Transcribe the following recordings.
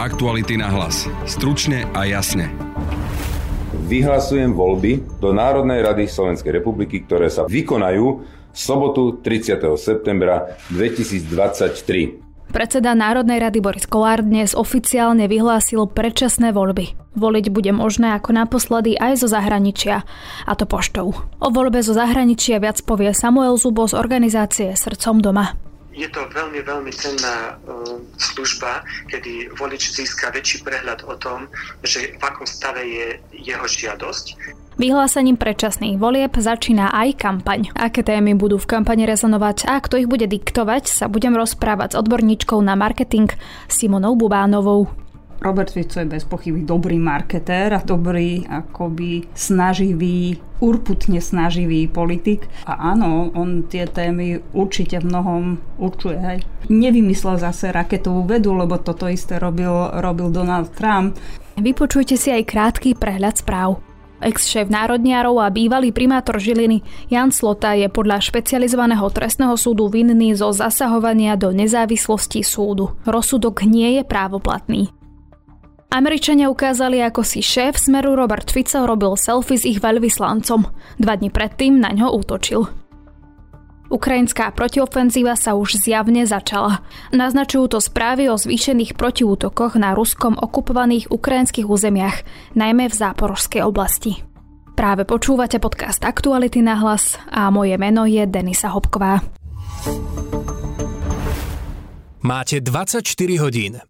Aktuality na hlas. Stručne a jasne. Vyhlasujem voľby do Národnej rady Slovenskej republiky, ktoré sa vykonajú v sobotu 30. septembra 2023. Predseda Národnej rady Boris Kolár dnes oficiálne vyhlásil predčasné voľby. Voliť bude možné ako naposledy aj zo zahraničia, a to poštou. O voľbe zo zahraničia viac povie Samuel Zubo z organizácie Srdcom doma je to veľmi, veľmi cenná uh, služba, kedy volič získa väčší prehľad o tom, že v akom stave je jeho žiadosť. Vyhlásením predčasných volieb začína aj kampaň. Aké témy budú v kampani rezonovať a kto ich bude diktovať, sa budem rozprávať s odborníčkou na marketing Simonou Bubánovou. Robert Fico je bez pochyby dobrý marketér a dobrý akoby snaživý, urputne snaživý politik. A áno, on tie témy určite v mnohom určuje. Hej. Nevymyslel zase raketovú vedu, lebo toto isté robil, robil Donald Trump. Vypočujte si aj krátky prehľad správ. Ex-šéf národniarov a bývalý primátor Žiliny Jan Slota je podľa špecializovaného trestného súdu vinný zo zasahovania do nezávislosti súdu. Rozsudok nie je právoplatný. Američania ukázali, ako si šéf Smeru Robert Fico robil selfie s ich veľvyslancom. Dva dni predtým na ňo útočil. Ukrajinská protiofenzíva sa už zjavne začala. Naznačujú to správy o zvýšených protiútokoch na ruskom okupovaných ukrajinských územiach, najmä v záporožskej oblasti. Práve počúvate podcast Aktuality na hlas a moje meno je Denisa Hopková. Máte 24 hodín.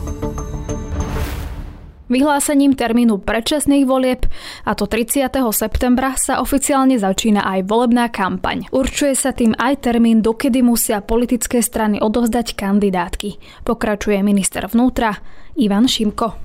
Vyhlásením termínu predčasných volieb, a to 30. septembra, sa oficiálne začína aj volebná kampaň. Určuje sa tým aj termín, dokedy musia politické strany odovzdať kandidátky. Pokračuje minister vnútra Ivan Šimko.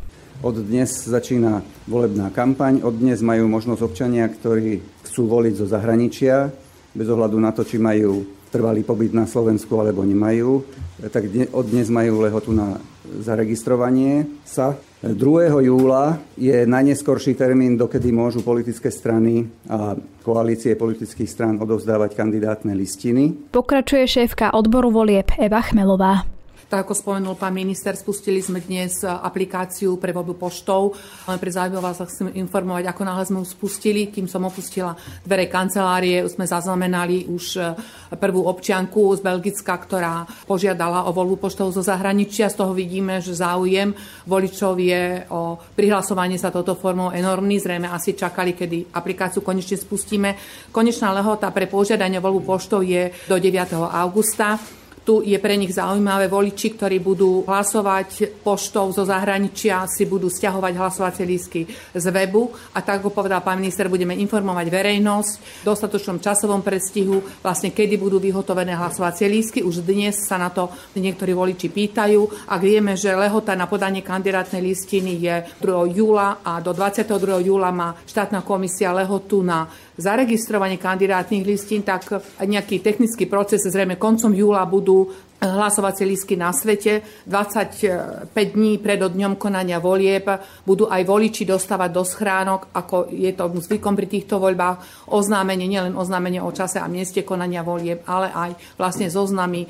Od dnes začína volebná kampaň. Od dnes majú možnosť občania, ktorí chcú voliť zo zahraničia, bez ohľadu na to, či majú trvalý pobyt na Slovensku alebo nemajú, tak od dnes majú lehotu na zaregistrovanie sa. 2. júla je najneskorší termín, dokedy môžu politické strany a koalície politických strán odovzdávať kandidátne listiny. Pokračuje šéfka odboru volieb Eva Chmelová. Tak ako spomenul pán minister, spustili sme dnes aplikáciu pre vodu poštou. Pre zaujímavé vás chcem informovať, ako náhle sme ju spustili. Kým som opustila dvere kancelárie, sme zaznamenali už e, prvú občianku z Belgicka, ktorá požiadala o voľbu poštou zo zahraničia. Z toho vidíme, že záujem voličov je o prihlasovanie sa touto formou enormný. Zrejme asi čakali, kedy aplikáciu konečne spustíme. Konečná lehota pre požiadanie voľbu poštou je do 9. augusta. Tu je pre nich zaujímavé voliči, ktorí budú hlasovať poštou zo zahraničia, si budú stiahovať hlasovacie lístky z webu a tak ako povedal pán minister, budeme informovať verejnosť v dostatočnom časovom predstihu, vlastne kedy budú vyhotovené hlasovacie lístky. Už dnes sa na to niektorí voliči pýtajú. Ak vieme, že lehota na podanie kandidátnej listiny je 2. júla a do 22. júla má štátna komisia lehotu na zaregistrovanie kandidátnych listín, tak nejaký technický proces zrejme koncom júla budú hlasovacie lístky na svete. 25 dní pred dňom konania volieb budú aj voliči dostávať do schránok, ako je to zvykom pri týchto voľbách, oznámenie, nielen oznámenie o čase a mieste konania volieb, ale aj vlastne zoznamy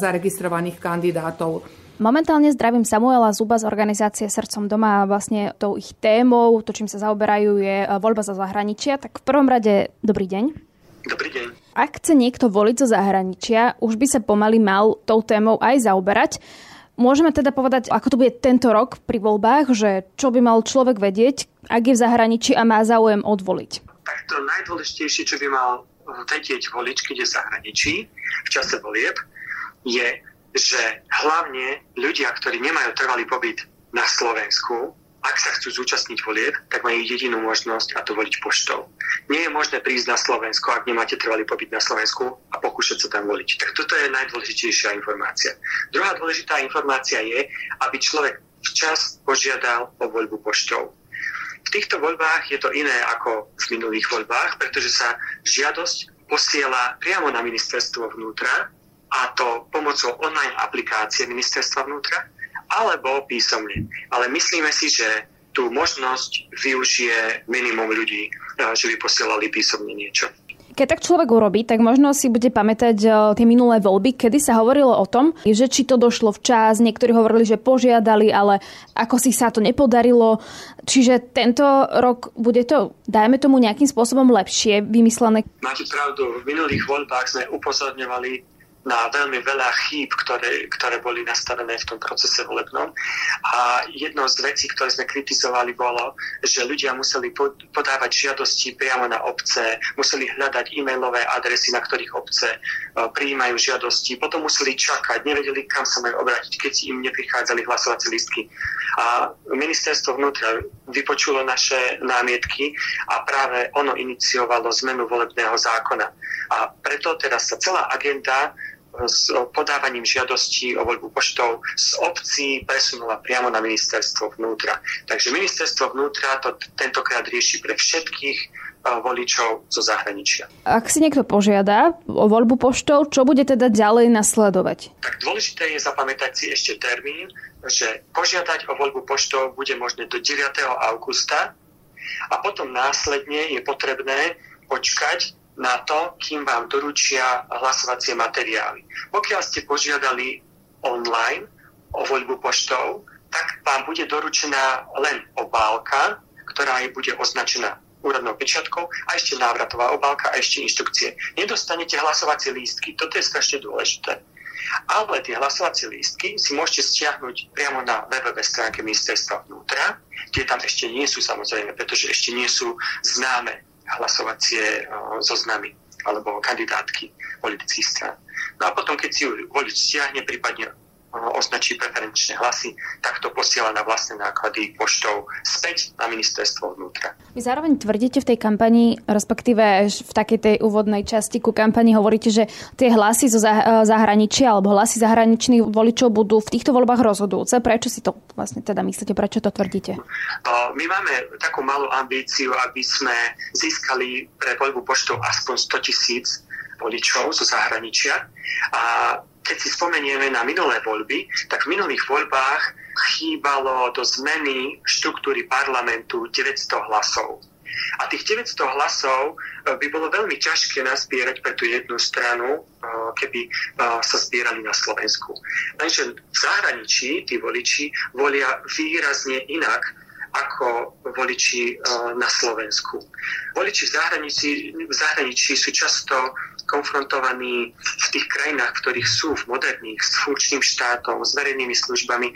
zaregistrovaných kandidátov. Momentálne zdravím Samuela Zuba z organizácie Srdcom doma a vlastne tou ich témou, to čím sa zaoberajú je e, voľba za zahraničia. Tak v prvom rade dobrý deň. Dobrý deň. Ak chce niekto voliť zo zahraničia, už by sa pomaly mal tou témou aj zaoberať. Môžeme teda povedať, ako to bude tento rok pri voľbách, že čo by mal človek vedieť, ak je v zahraničí a má záujem odvoliť? Tak to najdôležitejšie, čo by mal vedieť volič, keď je v zahraničí v čase volieb, je že hlavne ľudia, ktorí nemajú trvalý pobyt na Slovensku, ak sa chcú zúčastniť volieb, tak majú jedinú možnosť a to voliť poštou. Nie je možné prísť na Slovensko, ak nemáte trvalý pobyt na Slovensku a pokúšať sa tam voliť. Tak toto je najdôležitejšia informácia. Druhá dôležitá informácia je, aby človek včas požiadal o voľbu poštou. týchto voľbách je to iné ako v minulých voľbách, pretože sa žiadosť posiela priamo na ministerstvo vnútra a to pomocou online aplikácie ministerstva vnútra alebo písomne. Ale myslíme si, že tú možnosť využije minimum ľudí, že by posielali písomne niečo. Keď tak človek urobí, tak možno si bude pamätať e, tie minulé voľby, kedy sa hovorilo o tom, že či to došlo včas, niektorí hovorili, že požiadali, ale ako si sa to nepodarilo. Čiže tento rok bude to, dajme tomu, nejakým spôsobom lepšie vymyslené. Máte pravdu, v minulých voľbách sme upozorňovali na veľmi veľa chýb, ktoré, ktoré boli nastavené v tom procese volebnom. A jednou z vecí, ktoré sme kritizovali, bolo, že ľudia museli podávať žiadosti priamo na obce, museli hľadať e-mailové adresy, na ktorých obce e, prijímajú žiadosti, potom museli čakať, nevedeli, kam sa majú obrátiť, keď im neprichádzali hlasovacie listky. A ministerstvo vnútra vypočulo naše námietky a práve ono iniciovalo zmenu volebného zákona. A preto teraz sa celá agenda s podávaním žiadostí o voľbu poštou z obcí presunula priamo na ministerstvo vnútra. Takže ministerstvo vnútra to tentokrát rieši pre všetkých e, voličov zo zahraničia. Ak si niekto požiada o voľbu poštou, čo bude teda ďalej nasledovať? Tak dôležité je zapamätať si ešte termín, že požiadať o voľbu poštou bude možné do 9. augusta a potom následne je potrebné počkať na to, kým vám doručia hlasovacie materiály. Pokiaľ ste požiadali online o voľbu poštou, tak vám bude doručená len obálka, ktorá bude označená úradnou pečiatkou a ešte návratová obálka a ešte inštrukcie. Nedostanete hlasovacie lístky, toto je strašne dôležité. Ale tie hlasovacie lístky si môžete stiahnuť priamo na web stránke ministerstva vnútra, kde tam ešte nie sú samozrejme, pretože ešte nie sú známe hlasovacie zoznamy alebo kandidátky politických strán. No a potom, keď si ju volič stiahne, prípadne označí preferenčné hlasy, tak to posiela na vlastné náklady poštou späť na ministerstvo vnútra. Vy zároveň tvrdíte v tej kampani, respektíve v takej tej úvodnej časti ku kampani hovoríte, že tie hlasy zo zahraničia alebo hlasy zahraničných voličov budú v týchto voľbách rozhodujúce. Prečo si to vlastne teda myslíte, prečo to tvrdíte? My máme takú malú ambíciu, aby sme získali pre voľbu poštou aspoň 100 tisíc voličov zo zahraničia. A keď si spomenieme na minulé voľby, tak v minulých voľbách chýbalo do zmeny štruktúry parlamentu 900 hlasov. A tých 900 hlasov e, by bolo veľmi ťažké nazbierať pre tú jednu stranu, e, keby e, sa zbierali na Slovensku. Lenže v zahraničí tí voliči volia výrazne inak ako voliči na Slovensku. Voliči v zahraničí, v zahraničí sú často konfrontovaní v tých krajinách, v ktorých sú, v moderných, s funkčným štátom, s verejnými službami,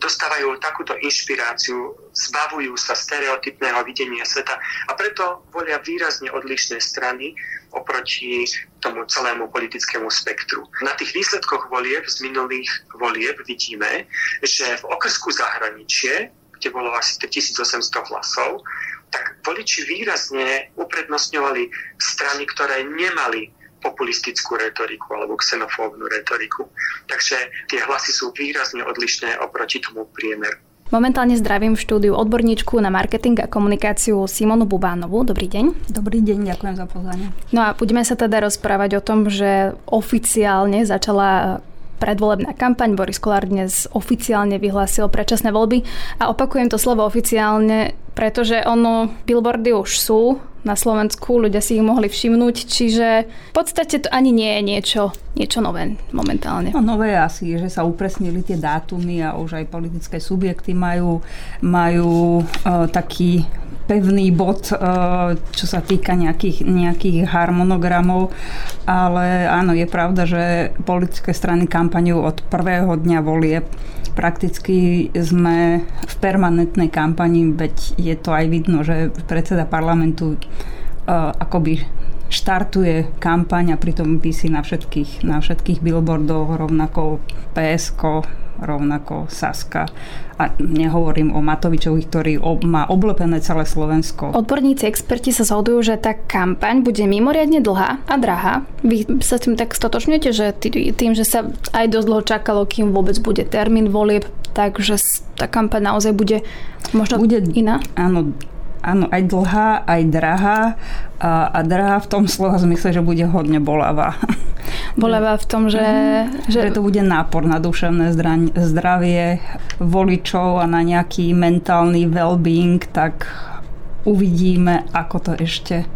dostávajú takúto inšpiráciu, zbavujú sa stereotypného videnia sveta a preto volia výrazne odlišné strany oproti tomu celému politickému spektru. Na tých výsledkoch volieb z minulých volieb vidíme, že v okrsku zahraničie, kde bolo asi 1800 hlasov, tak voliči výrazne uprednostňovali strany, ktoré nemali populistickú retoriku alebo xenofóbnu retoriku. Takže tie hlasy sú výrazne odlišné oproti tomu priemeru. Momentálne zdravím v štúdiu odborníčku na marketing a komunikáciu Simonu Bubánovú. Dobrý deň. Dobrý deň, ďakujem za pozvanie. No a budeme sa teda rozprávať o tom, že oficiálne začala predvolebná kampaň. Boris Kolár dnes oficiálne vyhlásil predčasné voľby a opakujem to slovo oficiálne, pretože ono, billboardy už sú, na Slovensku, ľudia si ich mohli všimnúť, čiže v podstate to ani nie je niečo, niečo nové momentálne. No nové je asi, že sa upresnili tie dátumy a už aj politické subjekty majú, majú uh, taký pevný bod, uh, čo sa týka nejakých, nejakých harmonogramov, ale áno, je pravda, že politické strany kampaňu od prvého dňa volie prakticky sme v permanentnej kampani, veď je to aj vidno, že predseda parlamentu uh, akoby štartuje kampaň a pritom si na všetkých, na všetkých billboardoch rovnako PSK, rovnako Saska. A nehovorím o Matovičovi, ktorý má oblepené celé Slovensko. Odborníci, experti sa zhodujú, že tá kampaň bude mimoriadne dlhá a drahá. Vy sa tým tak stotočňujete, že tým, že sa aj dosť dlho čakalo, kým vôbec bude termín volieb, takže tá kampaň naozaj bude možno bude, iná? Áno, áno, aj dlhá, aj drahá a, a drahá v tom slova zmysle, že bude hodne bolavá. Bolavá v tom, že... Mm, že... že to bude nápor na duševné zdravie voličov a na nejaký mentálny well-being, tak uvidíme, ako to ešte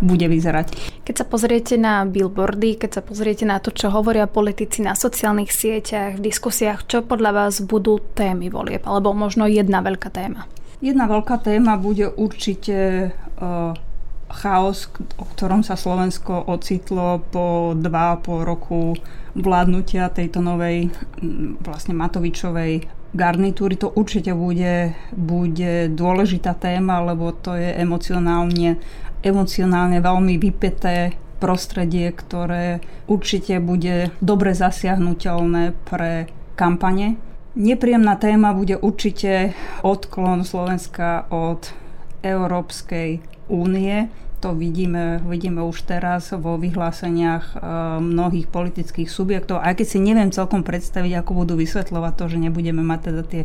bude vyzerať. Keď sa pozriete na billboardy, keď sa pozriete na to, čo hovoria politici na sociálnych sieťach, v diskusiách, čo podľa vás budú témy volieb? Alebo možno jedna veľká téma? Jedna veľká téma bude určite uh, chaos, o ktorom sa Slovensko ocitlo po dva po roku vládnutia tejto novej vlastne Matovičovej garnitúry. To určite bude, bude dôležitá téma, lebo to je emocionálne, emocionálne veľmi vypeté prostredie, ktoré určite bude dobre zasiahnutelné pre kampane Nepríjemná téma bude určite odklon Slovenska od Európskej únie. To vidíme, vidíme už teraz vo vyhláseniach e, mnohých politických subjektov. Aj keď si neviem celkom predstaviť, ako budú vysvetľovať to, že nebudeme mať teda tie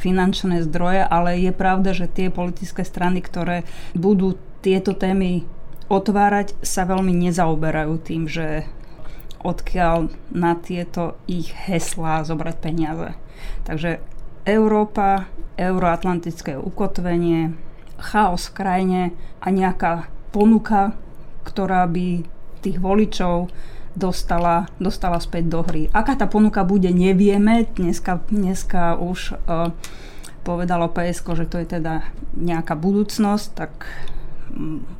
finančné zdroje, ale je pravda, že tie politické strany, ktoré budú tieto témy otvárať, sa veľmi nezaoberajú tým, že odkiaľ na tieto ich heslá zobrať peniaze. Takže Európa, euroatlantické ukotvenie, chaos v krajine a nejaká ponuka, ktorá by tých voličov dostala, dostala späť do hry. Aká tá ponuka bude, nevieme. Dneska, dneska už uh, povedalo PSK, že to je teda nejaká budúcnosť, tak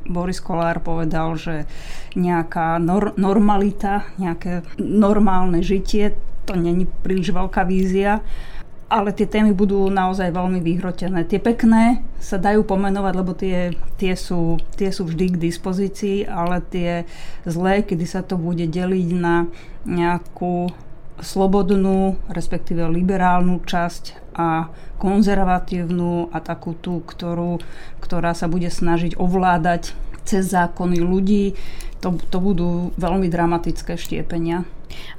Boris Kolár povedal, že nejaká nor- normalita, nejaké normálne žitie, to není príliš veľká vízia, ale tie témy budú naozaj veľmi vyhrotené. Tie pekné sa dajú pomenovať, lebo tie, tie, sú, tie sú vždy k dispozícii, ale tie zlé, kedy sa to bude deliť na nejakú slobodnú, respektíve liberálnu časť a konzervatívnu a takú tú, ktorú, ktorá sa bude snažiť ovládať cez zákony ľudí. To, to budú veľmi dramatické štiepenia.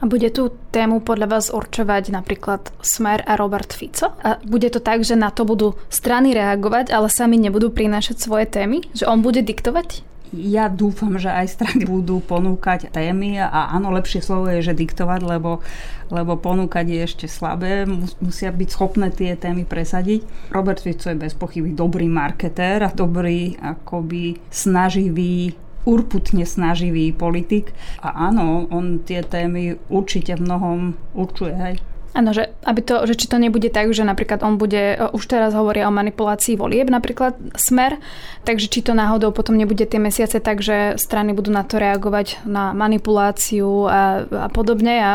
A bude tú tému podľa vás určovať napríklad Smer a Robert Fico? A bude to tak, že na to budú strany reagovať, ale sami nebudú prinášať svoje témy? Že on bude diktovať? Ja dúfam, že aj strany budú ponúkať témy a áno, lepšie slovo je, že diktovať, lebo, lebo ponúkať je ešte slabé, musia byť schopné tie témy presadiť. Robert Fico je bez pochyby dobrý marketér a dobrý akoby snaživý urputne snaživý politik a áno, on tie témy určite v mnohom určuje, hej. Áno, že, aby to, že či to nebude tak, že napríklad on bude, už teraz hovoria o manipulácii volieb, napríklad smer, takže či to náhodou potom nebude tie mesiace tak, že strany budú na to reagovať na manipuláciu a, a podobne. A...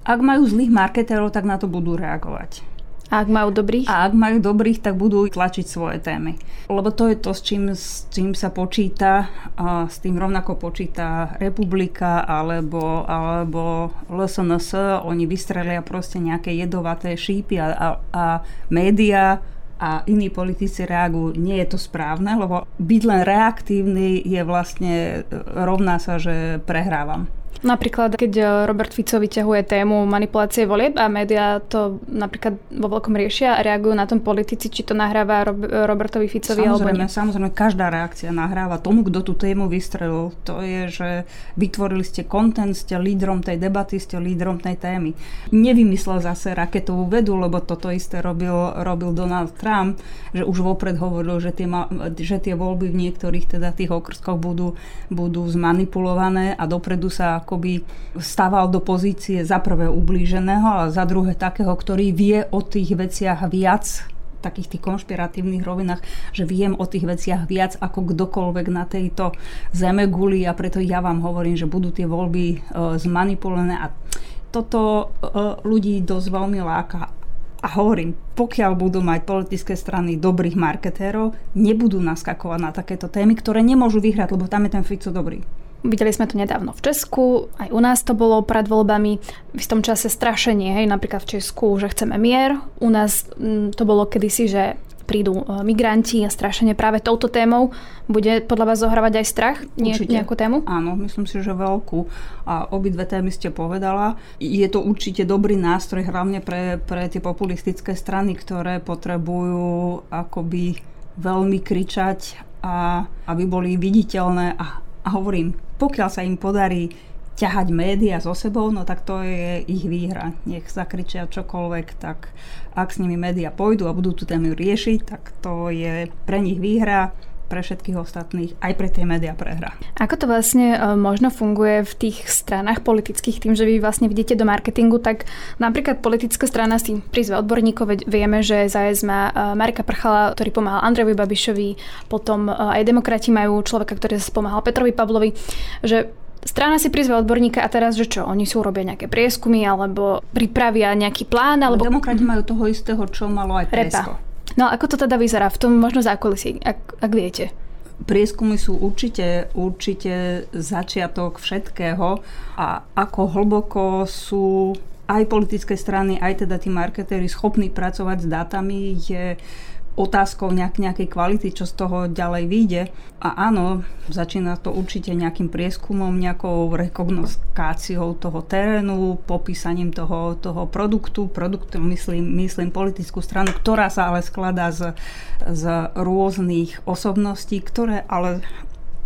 Ak majú zlých marketérov, tak na to budú reagovať. A ak majú dobrých? A ak majú dobrých, tak budú tlačiť svoje témy. Lebo to je to, s čím, s čím sa počíta. A s tým rovnako počíta Republika alebo, alebo LSNS. Oni vystrelia proste nejaké jedovaté šípy a, a, a média a iní politici reagujú, nie je to správne, lebo byť len reaktívny je vlastne rovná sa, že prehrávam. Napríklad, keď e, Robert Fico vyťahuje tému manipulácie volieb a médiá to napríklad vo veľkom riešia a reagujú na tom politici, či to nahráva Robertovi Ficovi samozrejme, alebo nie. Samozrejme, každá reakcia nahráva tomu, kto tú tému vystrelil. To je, že vytvorili ste kontent, ste lídrom tej debaty, ste lídrom tej témy. Nevymyslel zase raketovú vedu, lebo toto isté robil, robil Donald Trump, že už vopred hovoril, že tie, že tie voľby v niektorých teda tých okrskoch budú, budú zmanipulované a dopredu sa akoby stával do pozície za prvé ublíženého a za druhé takého, ktorý vie o tých veciach viac takých tých konšpiratívnych rovinách, že viem o tých veciach viac ako kdokoľvek na tejto zeme guli a preto ja vám hovorím, že budú tie voľby e, zmanipulované a toto e, ľudí dosť veľmi láka. A hovorím, pokiaľ budú mať politické strany dobrých marketérov, nebudú naskakovať na takéto témy, ktoré nemôžu vyhrať, lebo tam je ten Fico dobrý. Videli sme to nedávno v Česku, aj u nás to bolo pred voľbami. V istom čase strašenie, hej, napríklad v Česku, že chceme mier. U nás mm, to bolo kedysi, že prídu e, migranti a strašenie práve touto témou. Bude podľa vás zohrávať aj strach Nie, nejakú tému? Áno, myslím si, že veľkú. A obidve témy ste povedala. Je to určite dobrý nástroj, hlavne pre, pre tie populistické strany, ktoré potrebujú akoby veľmi kričať a aby boli viditeľné a, a hovorím, pokiaľ sa im podarí ťahať médiá so sebou, no tak to je ich výhra. Nech zakričia čokoľvek, tak ak s nimi médiá pôjdu a budú tú tému riešiť, tak to je pre nich výhra pre všetkých ostatných, aj pre tie médiá prehra. Ako to vlastne e, možno funguje v tých stranách politických, tým, že vy vlastne vidíte do marketingu, tak napríklad politická strana si prizve odborníkov, vieme, že ZAS má e, Marika Prchala, ktorý pomáhal Andrejovi Babišovi, potom e, aj demokrati majú človeka, ktorý sa pomáhal Petrovi Pavlovi, že Strana si prizve odborníka a teraz, že čo, oni sú robia nejaké prieskumy alebo pripravia nejaký plán? Alebo... Demokrati majú toho istého, čo malo aj Presko. No ako to teda vyzerá v tom možno zákulisí, ak, ak viete? Prieskumy sú určite, určite začiatok všetkého a ako hlboko sú aj politické strany, aj teda tí marketéri schopní pracovať s dátami, je otázkou nejak, nejakej kvality, čo z toho ďalej vyjde. A áno, začína to určite nejakým prieskumom, nejakou rekognoskáciou toho terénu, popísaním toho, toho produktu. Produkt, myslím, myslím politickú stranu, ktorá sa ale skladá z, z rôznych osobností, ktoré ale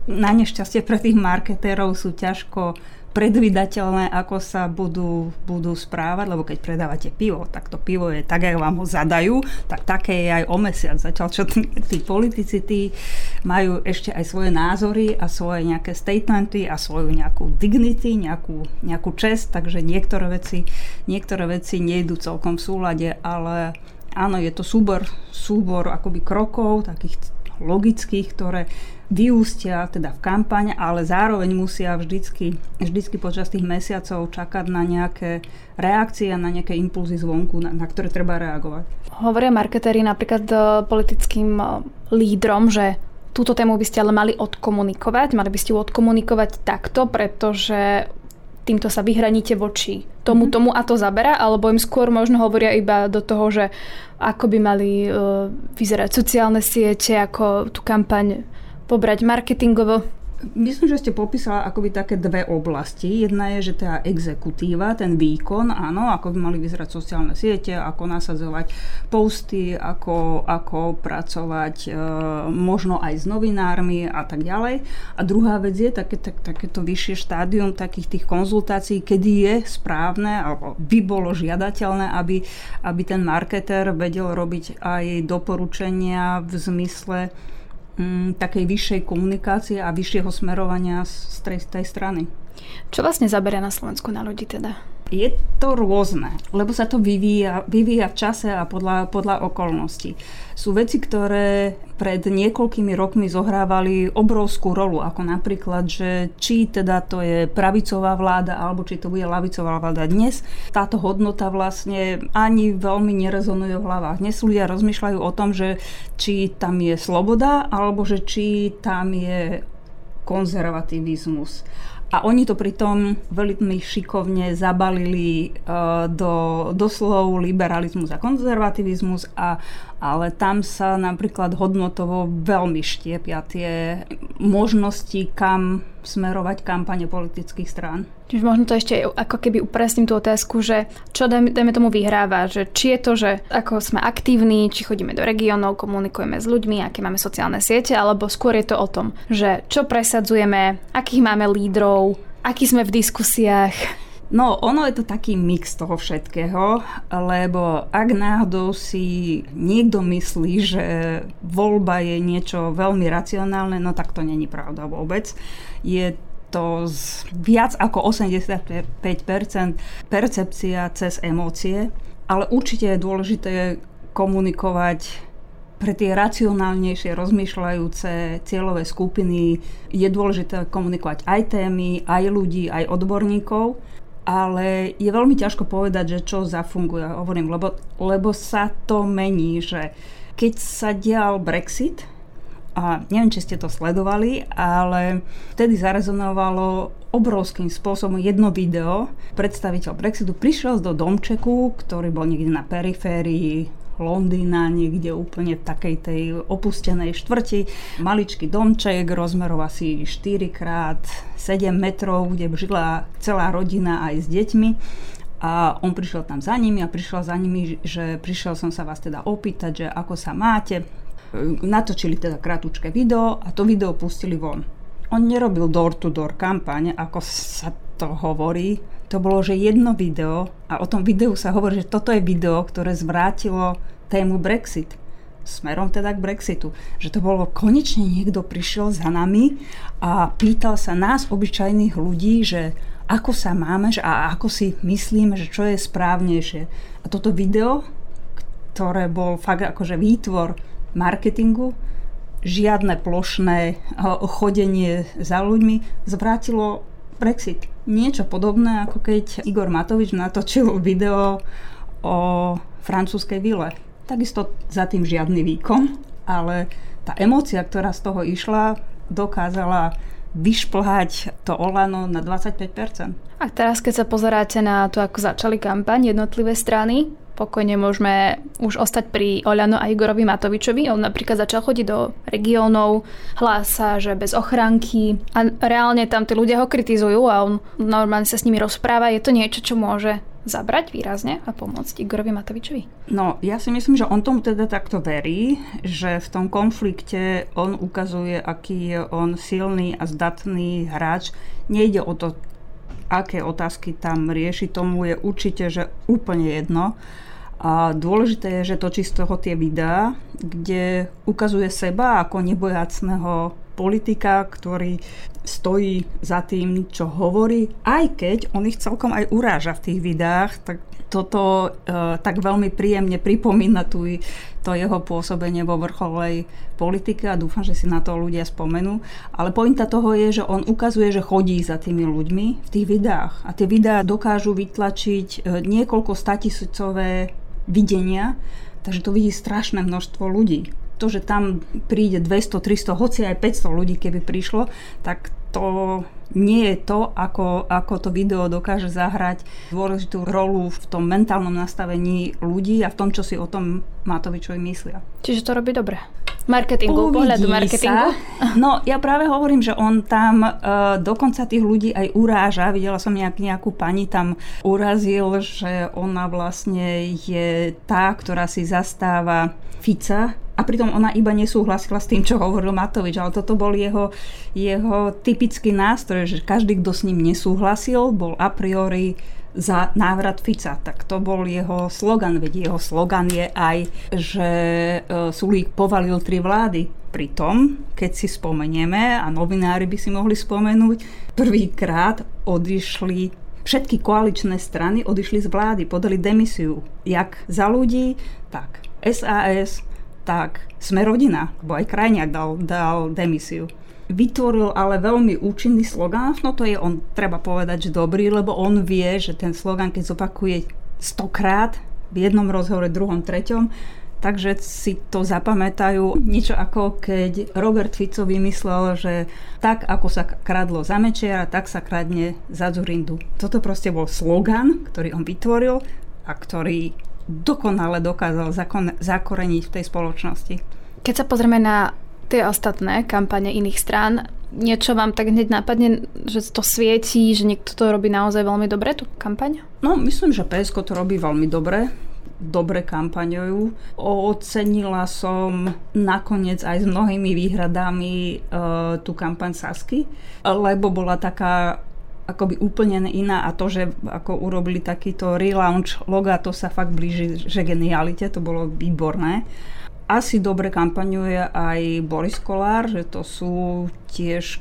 na nešťastie pre tých marketérov sú ťažko predvydateľné, ako sa budú, budú správať, lebo keď predávate pivo, tak to pivo je tak, ako vám ho zadajú, tak také je aj o mesiac. Zatiaľ, čo tí, tí politici tí majú ešte aj svoje názory a svoje nejaké statementy a svoju nejakú dignity, nejakú, nejakú čest, takže niektoré veci, niektoré veci nejdu celkom v súlade, ale áno, je to súbor, súbor akoby krokov, takých logických, ktoré vyústia teda v kampaň, ale zároveň musia vždycky, vždycky počas tých mesiacov čakať na nejaké reakcie na nejaké impulzy zvonku, na, na ktoré treba reagovať. Hovoria marketéri napríklad e, politickým e, lídrom, že túto tému by ste ale mali odkomunikovať, mali by ste ju odkomunikovať takto, pretože týmto sa vyhraníte voči tomu, mm-hmm. tomu a to zabera, alebo im skôr možno hovoria iba do toho, že ako by mali uh, vyzerať sociálne siete, ako tú kampaň pobrať marketingovo? Myslím, že ste popísala akoby také dve oblasti. Jedna je, že tá exekutíva, ten výkon, áno, ako by mali vyzerať sociálne siete, ako nasadzovať posty, ako, ako pracovať e, možno aj s novinármi a tak ďalej. A druhá vec je také, tak, takéto vyššie štádium takých tých konzultácií, kedy je správne, alebo by bolo žiadateľné, aby, aby ten marketer vedel robiť aj doporučenia v zmysle mm, takej vyššej komunikácie a vyššieho smerovania z tej, tej strany. Čo vlastne zaberia na Slovensku na ľudí teda? Je to rôzne, lebo sa to vyvíja, vyvíja v čase a podľa, podľa okolností. Sú veci, ktoré pred niekoľkými rokmi zohrávali obrovskú rolu, ako napríklad, že či teda to je pravicová vláda, alebo či to bude lavicová vláda. Dnes táto hodnota vlastne ani veľmi nerezonuje v hlavách. Dnes ľudia rozmýšľajú o tom, že či tam je sloboda, alebo že či tam je konzervativizmus. A oni to pritom veľmi šikovne zabalili uh, do, do slov liberalizmus a konzervativizmus, a, ale tam sa napríklad hodnotovo veľmi štiepia tie možnosti, kam smerovať kampane politických strán. Čiže možno to ešte ako keby upresním tú otázku, že čo dajme, tomu vyhráva, že či je to, že ako sme aktívni, či chodíme do regiónov, komunikujeme s ľuďmi, aké máme sociálne siete, alebo skôr je to o tom, že čo presadzujeme, akých máme lídrov, akí sme v diskusiách. No, ono je to taký mix toho všetkého, lebo ak náhodou si niekto myslí, že voľba je niečo veľmi racionálne, no tak to není pravda vôbec. Je to z viac ako 85% percepcia cez emócie, ale určite je dôležité komunikovať pre tie racionálnejšie, rozmýšľajúce cieľové skupiny. Je dôležité komunikovať aj témy, aj ľudí, aj odborníkov, ale je veľmi ťažko povedať, že čo zafunguje, hovorím, lebo, lebo sa to mení, že keď sa dial Brexit, a neviem, či ste to sledovali, ale vtedy zarezonovalo obrovským spôsobom jedno video. Predstaviteľ Brexitu prišiel do domčeku, ktorý bol niekde na periférii Londýna, niekde úplne v takej tej opustenej štvrti. Maličký domček, rozmerov asi 4 x 7 metrov, kde žila celá rodina aj s deťmi. A on prišiel tam za nimi a prišiel za nimi, že prišiel som sa vás teda opýtať, že ako sa máte. Natočili teda kratučké video a to video pustili von. On nerobil door-to-door kampaň, ako sa to hovorí. To bolo, že jedno video a o tom videu sa hovorí, že toto je video, ktoré zvrátilo tému Brexit smerom teda k Brexitu. Že to bolo, konečne niekto prišiel za nami a pýtal sa nás, obyčajných ľudí, že ako sa máme že a ako si myslíme, že čo je správnejšie. A toto video, ktoré bol fakt akože výtvor marketingu, žiadne plošné chodenie za ľuďmi, zvrátilo Brexit. Niečo podobné, ako keď Igor Matovič natočil video o francúzskej vile Takisto za tým žiadny výkon, ale tá emócia, ktorá z toho išla, dokázala vyšplhať to Olano na 25%. A teraz, keď sa pozeráte na to, ako začali kampaň jednotlivé strany, pokojne môžeme už ostať pri Oľano a Igorovi Matovičovi. On napríklad začal chodiť do regiónov, hlása, že bez ochránky a reálne tam tí ľudia ho kritizujú a on normálne sa s nimi rozpráva. Je to niečo, čo môže zabrať výrazne a pomôcť Igorovi Matovičovi? No, ja si myslím, že on tomu teda takto verí, že v tom konflikte on ukazuje, aký je on silný a zdatný hráč. Nejde o to, aké otázky tam rieši, tomu je určite, že úplne jedno. A dôležité je, že točí z toho tie videá, kde ukazuje seba ako nebojacného politika, ktorý stojí za tým, čo hovorí, aj keď on ich celkom aj uráža v tých videách, tak toto e, tak veľmi príjemne pripomína tu to jeho pôsobenie vo vrcholej politike a dúfam, že si na to ľudia spomenú. Ale pointa toho je, že on ukazuje, že chodí za tými ľuďmi v tých videách a tie videá dokážu vytlačiť e, niekoľko statisícové videnia, takže to vidí strašné množstvo ľudí to, že tam príde 200, 300, hoci aj 500 ľudí, keby prišlo, tak to nie je to, ako, ako to video dokáže zahrať dôležitú rolu v tom mentálnom nastavení ľudí a v tom, čo si o tom Matovičovi myslia. Čiže to robí dobre. Marketingu, Uvidí pohľadu marketingu. Sa. No ja práve hovorím, že on tam uh, dokonca tých ľudí aj uráža. Videla som nejak, nejakú pani tam urazil, že ona vlastne je tá, ktorá si zastáva Fica a pritom ona iba nesúhlasila s tým, čo hovoril Matovič, ale toto bol jeho, jeho typický nástroj, že každý, kto s ním nesúhlasil, bol a priori za návrat Fica. Tak to bol jeho slogan, veď jeho slogan je aj, že e, Sulík povalil tri vlády. Pritom, keď si spomenieme, a novinári by si mohli spomenúť, prvýkrát odišli všetky koaličné strany odišli z vlády, podali demisiu. Jak za ľudí, tak SAS, tak sme rodina, lebo aj krajniak dal, dal demisiu. Vytvoril ale veľmi účinný slogan, no to je on, treba povedať, že dobrý, lebo on vie, že ten slogan, keď zopakuje stokrát v jednom rozhovore, druhom, treťom, takže si to zapamätajú. Niečo ako keď Robert Fico vymyslel, že tak ako sa kradlo za Mečiara, tak sa kradne za Zurindu. Toto proste bol slogan, ktorý on vytvoril a ktorý dokonale dokázal zakon, zakoreniť v tej spoločnosti. Keď sa pozrieme na tie ostatné kampane iných strán, niečo vám tak hneď napadne, že to svieti, že niekto to robí naozaj veľmi dobre, tú kampaň? No, myslím, že PSK to robí veľmi dobre dobre kampaňujú. Ocenila som nakoniec aj s mnohými výhradami e, tú kampaň Sasky, lebo bola taká akoby úplne iná a to, že ako urobili takýto relaunch loga, to sa fakt blíži, že genialite, to bolo výborné. Asi dobre kampaňuje aj Boris Kolár, že to sú tiež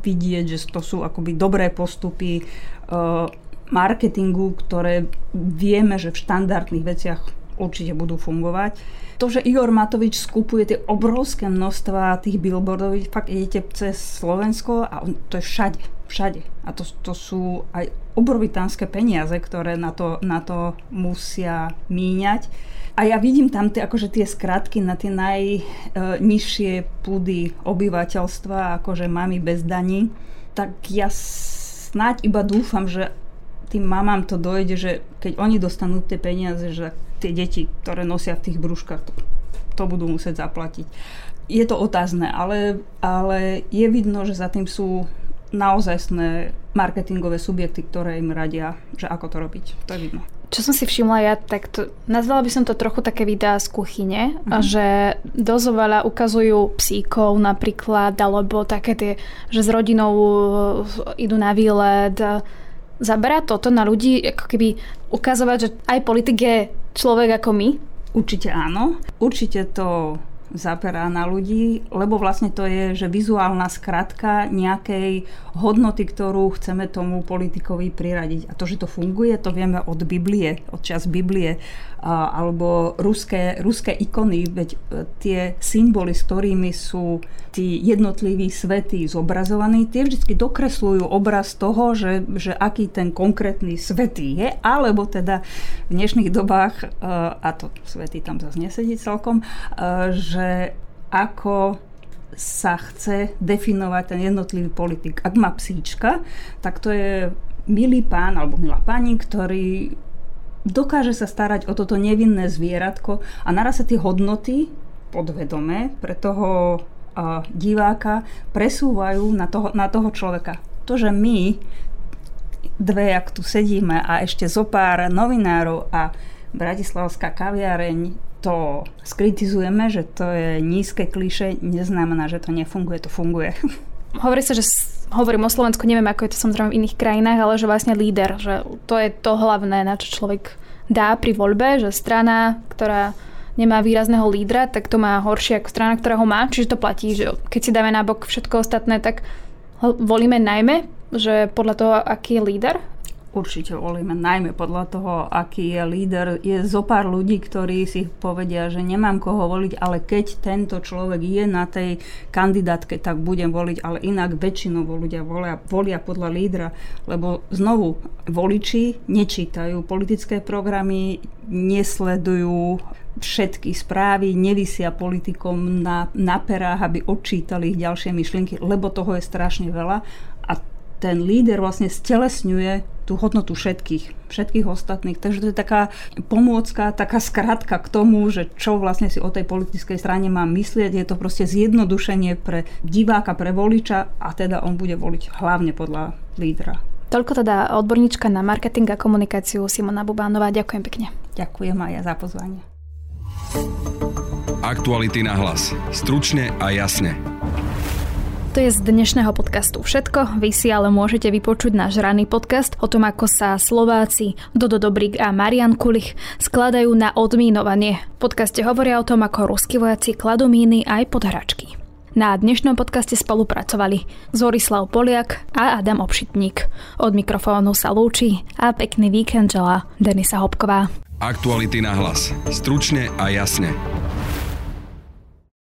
vidieť, že to sú akoby dobré postupy uh, marketingu, ktoré vieme, že v štandardných veciach určite budú fungovať. To, že Igor Matovič skupuje tie obrovské množstva tých billboardov, fakt idete cez Slovensko a on, to je všade všade. A to, to sú aj obrovitánske peniaze, ktoré na to, na to musia míňať. A ja vidím tam tie, akože tie skratky na tie najnižšie e, púdy obyvateľstva, akože mami bez daní. Tak ja snáď iba dúfam, že tým mamám to dojde, že keď oni dostanú tie peniaze, že tie deti, ktoré nosia v tých brúškach, to, to budú musieť zaplatiť. Je to otázne, ale, ale je vidno, že za tým sú naozajstné marketingové subjekty, ktoré im radia, že ako to robiť. To je vidno. Čo som si všimla ja, tak to, nazvala by som to trochu také videá z kuchyne, uh-huh. že dosť veľa ukazujú psíkov napríklad, alebo také tie, že s rodinou idú na výlet. Zaberá toto na ľudí, ako keby ukazovať, že aj politik je človek ako my? Určite áno. Určite to zaperá na ľudí, lebo vlastne to je, že vizuálna skratka nejakej hodnoty, ktorú chceme tomu politikovi priradiť. A to, že to funguje, to vieme od Biblie, od čas Biblie, alebo ruské, ruské ikony, veď e, tie symboly, s ktorými sú tí jednotliví svety zobrazovaní, tie vždy dokresľujú obraz toho, že, že aký ten konkrétny svetý je, alebo teda v dnešných dobách, e, a to svety tam zase nesedí celkom, e, že že ako sa chce definovať ten jednotlivý politik. Ak má psíčka, tak to je milý pán alebo milá pani, ktorý dokáže sa starať o toto nevinné zvieratko a naraz sa tie hodnoty podvedome pre toho diváka presúvajú na toho, na toho človeka. To, že my dve, ak tu sedíme a ešte zo pár novinárov a Bratislavská kaviareň to skritizujeme, že to je nízke kliše, neznamená, že to nefunguje, to funguje. Hovorí sa, že hovorím o Slovensku, neviem ako je to samozrejme v iných krajinách, ale že vlastne líder, že to je to hlavné, na čo človek dá pri voľbe, že strana, ktorá nemá výrazného lídra, tak to má horšie ako strana, ktorá ho má. Čiže to platí, že keď si dáme nabok všetko ostatné, tak volíme najmä, že podľa toho, aký je líder určite volíme, najmä podľa toho, aký je líder. Je zo pár ľudí, ktorí si povedia, že nemám koho voliť, ale keď tento človek je na tej kandidátke, tak budem voliť, ale inak väčšinou ľudia volia, volia podľa lídra, lebo znovu voliči nečítajú politické programy, nesledujú všetky správy, nevysia politikom na, na perách, aby odčítali ich ďalšie myšlienky, lebo toho je strašne veľa a ten líder vlastne stelesňuje tú hodnotu všetkých, všetkých ostatných. Takže to je taká pomôcka, taká skratka k tomu, že čo vlastne si o tej politickej strane mám myslieť. Je to proste zjednodušenie pre diváka, pre voliča a teda on bude voliť hlavne podľa lídra. Toľko teda odborníčka na marketing a komunikáciu Simona Bubánová. Ďakujem pekne. Ďakujem aj ja za pozvanie. Aktuality na hlas. Stručne a jasne. To je z dnešného podcastu všetko. Vy si ale môžete vypočuť náš ranný podcast o tom, ako sa Slováci Dodo Dobrík a Marian Kulich skladajú na odmínovanie. V podcaste hovoria o tom, ako ruskí vojaci kladú míny aj pod hračky. Na dnešnom podcaste spolupracovali Zorislav Poliak a Adam Obšitník. Od mikrofónu sa lúči a pekný víkend želá Denisa Hopková. Aktuality na hlas. Stručne a jasne.